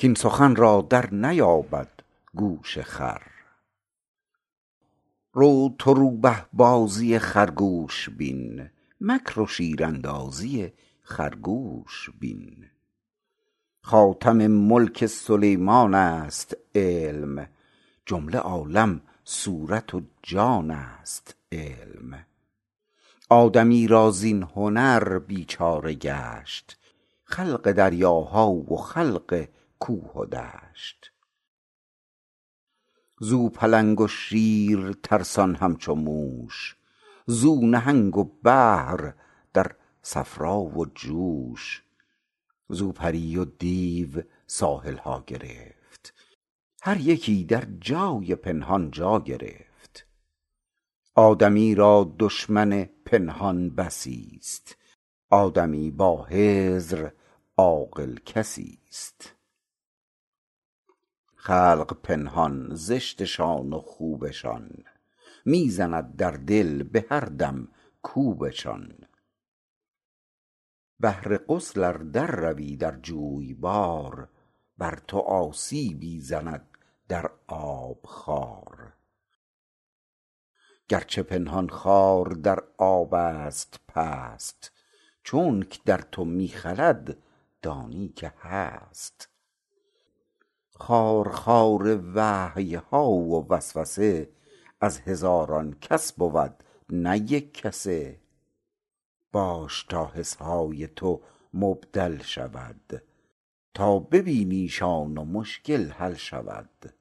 کاین سخن را در نیابد گوش خر. رو تو روبه بازی خرگوش بین مکر و شیراندازی خرگوش بین. خاتم ملک سلیمانست علم جمله عالم صورت و جانست علم. آدمی را زین هنر بیچاره گشت خلق دریاها و خلق کوه و دشت. زو پلنگ و شیر ترسان همچو موش زو نهنگ و بحر در صفرا و جوش. زو پری و دیو ساحلها گرفت هر یکی در جای پنهان جا گرفت. آدمی را دشمن پنهان بسیست آدمی با حذر عاقل کسیست خلق پنهان زشتشان و خوبشان. می زند در دل به هر دم کوبشان. بهر غسل ار در روی در جویبار بر تو آسیبی زند در آب خار. گرچه پنهان خار در آبست پست چونک در تو می خلد دانی که هست. خارخار وحیها و وسوسه از هزاران کس بود نه یک کسه. باش تا حسهای تو مبدل شود تا ببینیشان و مشکل حل شود.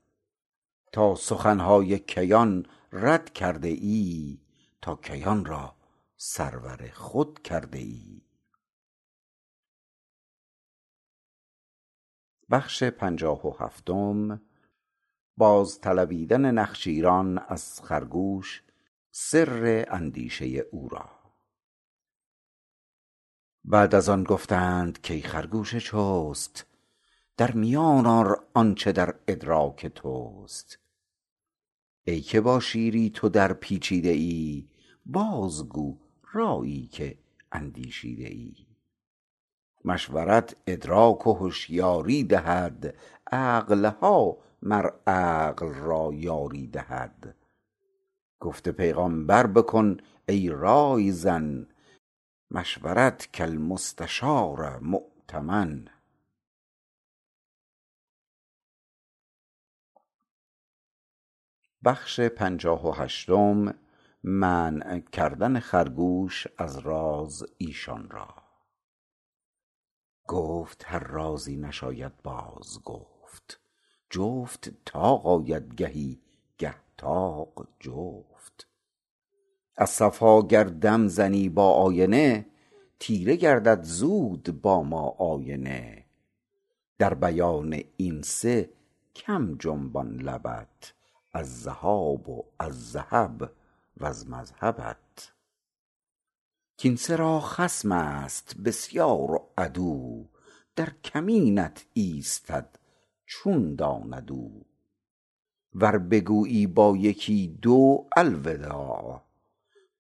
تا سخنهای کیان رد کرده ای تا کیان را سرور خود کرده ای. بعد از آن گفتند کای خرگوش چست در میان آر آنچ در ادراک تست ای که با شیری تو در پیچیده ای باز گو رایی که اندیشیده ای. مشورت ادراک و هشیاری دهد عقلها مر عقل را یاری دهد. گفت پیغامبر بکن ای رای زن مشورت کالمستشار مؤتمن. منع کردن خرگوش از راز ایشان را. گفت هر رازی نشاید باز گفت. جفت طاق آید گهی گه طاق جفت. از صفا گر دم زنی با آینه تیره گردد زود با ما آینه. در بیان این سه کم جنبان لبت از ذهاب و از ذهب وز مذهبت. سه را خصمست بسیار و عدو. در کمینت ایستد چون داند او. ور بگویی با یکی دو الوداع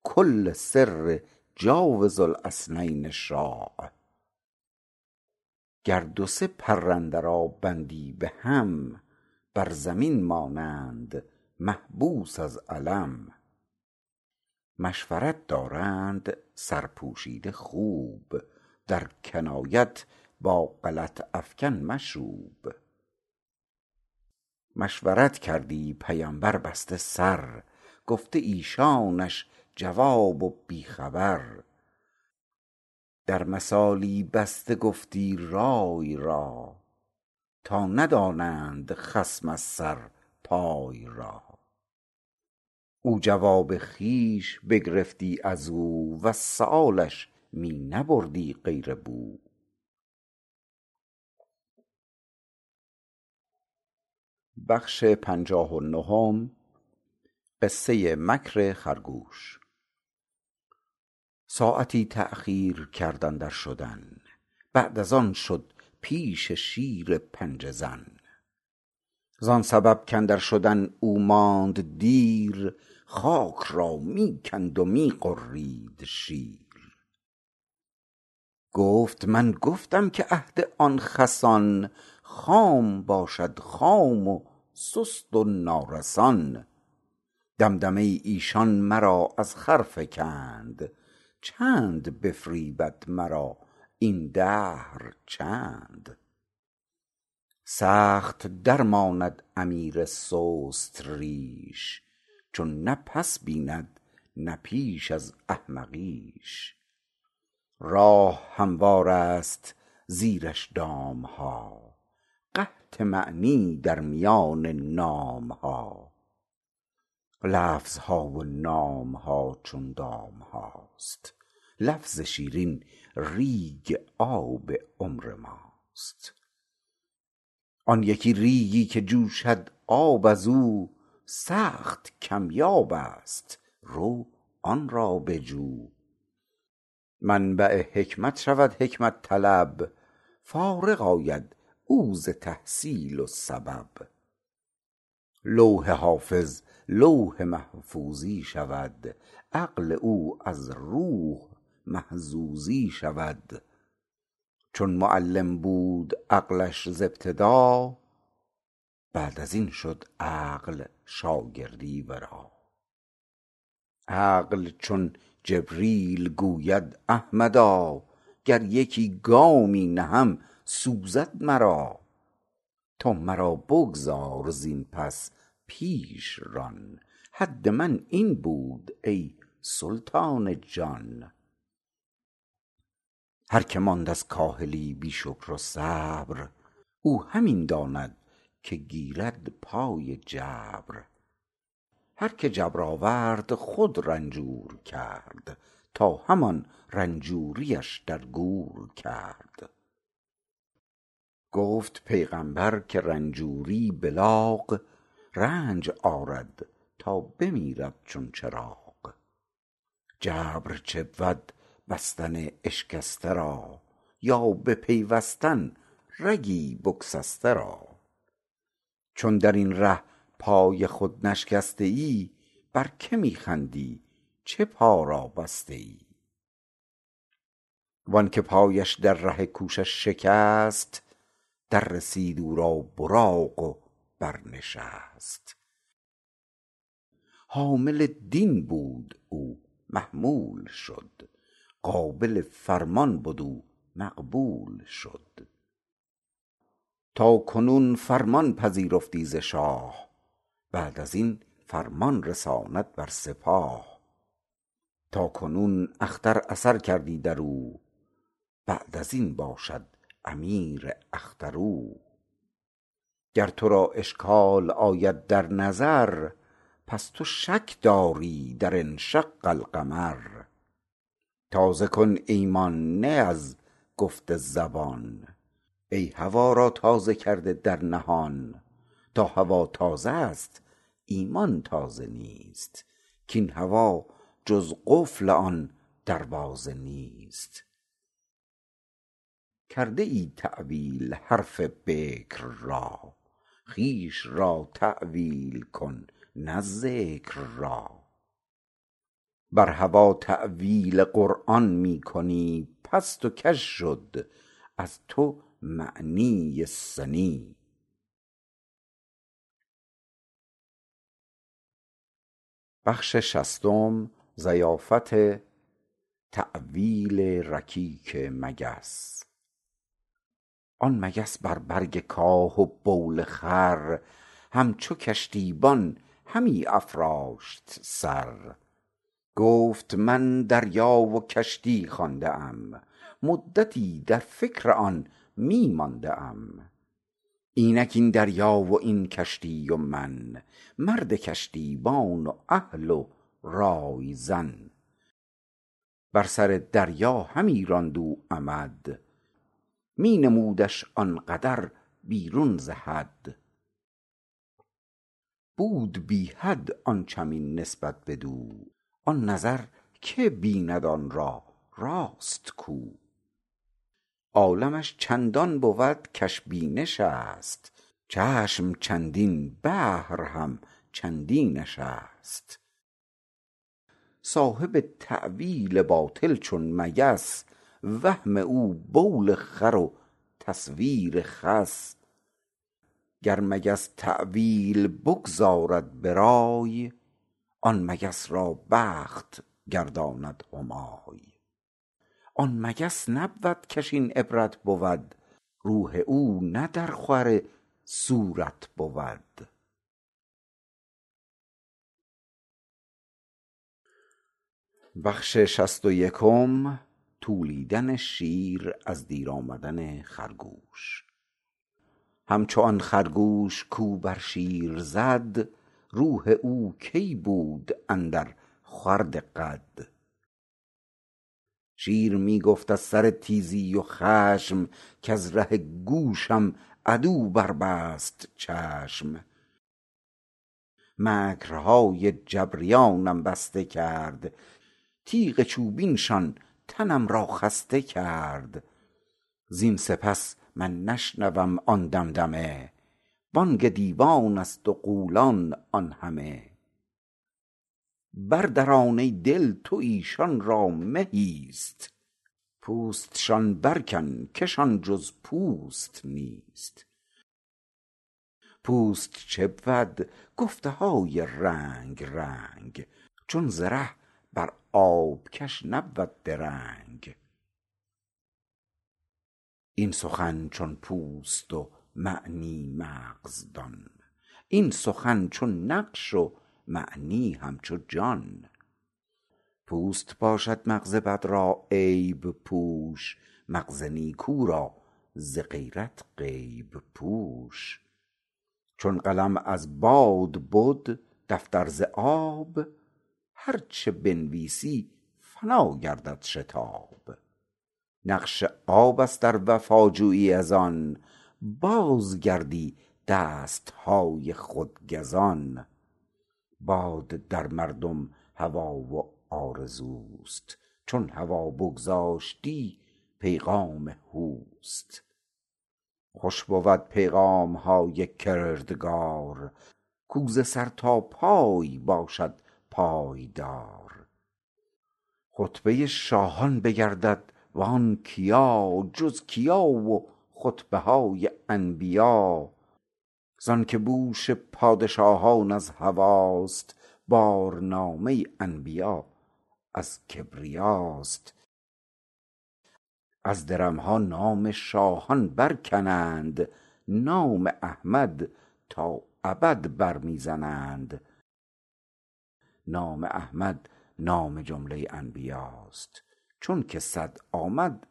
کل سر جاوز الاثنین شاع. گر دو سه پرنده بندی به هم بر زمین مانند محبوس از الم مشورت دارند سرپوشیده خوب در کنایت با غلط افکن مشوب مشورت کردی پیمبر بسته سر گفته ایشانش جواب و بی خبر در مثالی بسته گفتی رای را تا ندانند خصم از سر پای را. او جواب خویش بگرفتی ازو وز سؤالش می نبردی غیر بو. ساعتی تأخیر کرد اندر شدن. بعد از آن شد پیش شیر پنجه زن. زان سبب کاندر شدن او ماند دیر خاک را می کند و می غرید شیر. گفت من گفتم که عهد آن خسان خام باشد خام و سست و نارسان. دمدمه ایشان مرا از خر فکند چند بفریبد مرا این دهر چند. سخت درماند امیر سست ریش چون نه پس بیند نه پیش از احمقیش. راه هموارست زیرش دامها قحط معنی در میان نامها. لفظها و نامها چون دامهاست لفظ شیرین ریگ آب عمر ماست. آن یکی ریگی که جوشد آب ازو سخت کمیابست رو آن را بجو. منبع حکمت شود حکمت طلب. فارغ آید او ز تحصیل و سبب. لوح حافظ لوح محفوظی شود. عقل او از روح محظوظی شود. چون معلم بود عقلش ز ابتدا بعد ازین شد عقل شاگردی ورا. عقل چون جبریل گوید احمدا گر یکی گامی نهم سوزد مرا. تو مرا بگذار زین پس پیش ران. حد من این بود ای سلطان جان. هر که ماند از کاهلی بی شکر و صبر او همین داند که گیرد پای جبر. هر که جبر آورد خود رنجور کرد تا همان رنجوریش در گور کرد. گفت پیغامبر که رنجوری بلاغ رنج آرد تا بمیرد چون چراغ. جبر چه بود؟ بستن اشکسته را یا بپیوستن رگی بگسسته را. چون درین ره پای خود نشکسته ای بر که می خندی؟ چه پا را بسته ای وانکه پایش در ره کوشش شکست در رسید او را براق و برنشست. حامل دین بود او محمول شد قابل فرمان بد او مقبول شد. کنون فرمان پذیرفتی ز شاه. بعد ازین فرمان رساند بر سپاه. تا کنون اختر اثر کردی درو بعد ازین باشد امیر اخترو. گر ترا اشکال آید در نظر پس تو شک داری در انشق القمر. تازه کن ایمان نه از گفت زبان. ای هوا را تازه کرده در نهان. تا هوا تازه است ایمان تازه نیست. کین هوا جز قفل آن دروازه نیست. کرده ای تأویل حرف بکر را. خویش را تأویل کن نه ذکر را. بر هوا تأویل قرآن می کنی پست و کژ شد. از تو معنی سنی. ضیافت تأویل رکیک مگس. آن مگس بر برگ کاه و بول خر همچو کشتیبان همی افراشت سر. گفت من دریا و کشتی خوانده ام مدتی در فکر آن می مانده ام اینک این دریا و این کشتی و من مرد کشتیبان و اهل و رای زن. بر سر دریا همی راند او عمد می نمودش آن قدر بیرون ز حد بود بی حد آن چمین نسبت بدو آن نظر که بیند آن را راست کو. عالمش چندان بود کش بینش است. چشم چندین بحر هم چندینش است. صاحب تأویل باطل چون مگس وهم او بول خر و تصویر خس. گر مگس تأویل بگذارد به رای آن مگس را بخت گرداند همای. آن مگس نبود کش این عبرت بود روح او نه در خور صورت بود. تولیدن شیر از دیر آمدن خرگوش. همچو آن خرگوش کو بر شیر زد روح او کی بود اندر خورد قد؟ شیر می گفت از سر تیزی و خشم کز ره گوشم عدو بربست چشم. مکرهای جبریانم بسته کرد تیغ چوبینشان تنم را خسته کرد. زین سپس من نشنوم آن دمدمه بانگ دیوانست و غولان آن همه. بردران ای دل تو ایشان را مهیست پوستشان برکن که شان جز پوست نیست. پوست چه بود؟ گفته های رنگ رنگ چون زره بر آبکش نبود درنگ. این سخن چون پوست و معنی مغز دان این سخن چون نقش و معنی همچو جان. پوست باشد مغز بد را عیب پوش. مغز نیکو را ز غیرت غیب پوش. چون قلم از باد بد دفتر ز آب هرچه بنویسی فنا گردد شتاب. نقش آبست ار وفا جویی از آن باز گردی دستهای خود گزان. باد در مردم هوا و آرزوست. چون هوا بگذاشتی پیغام هوست. خوش بود پیغامهای کردگار. کو ز سر تا پای باشد پایدار. خطبه شاهان بگردد وان کیا جز کیا و خطبه های انبیا. زانک بوش پادشاهان از هواست بارنامه انبیا از کبریاست. از درمها نام شاهان برکنند نام احمد تا ابد بر می زنند نام احمد نام جمله انبیاست چونک صد آمد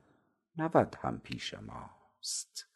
نود هم پیش ماست.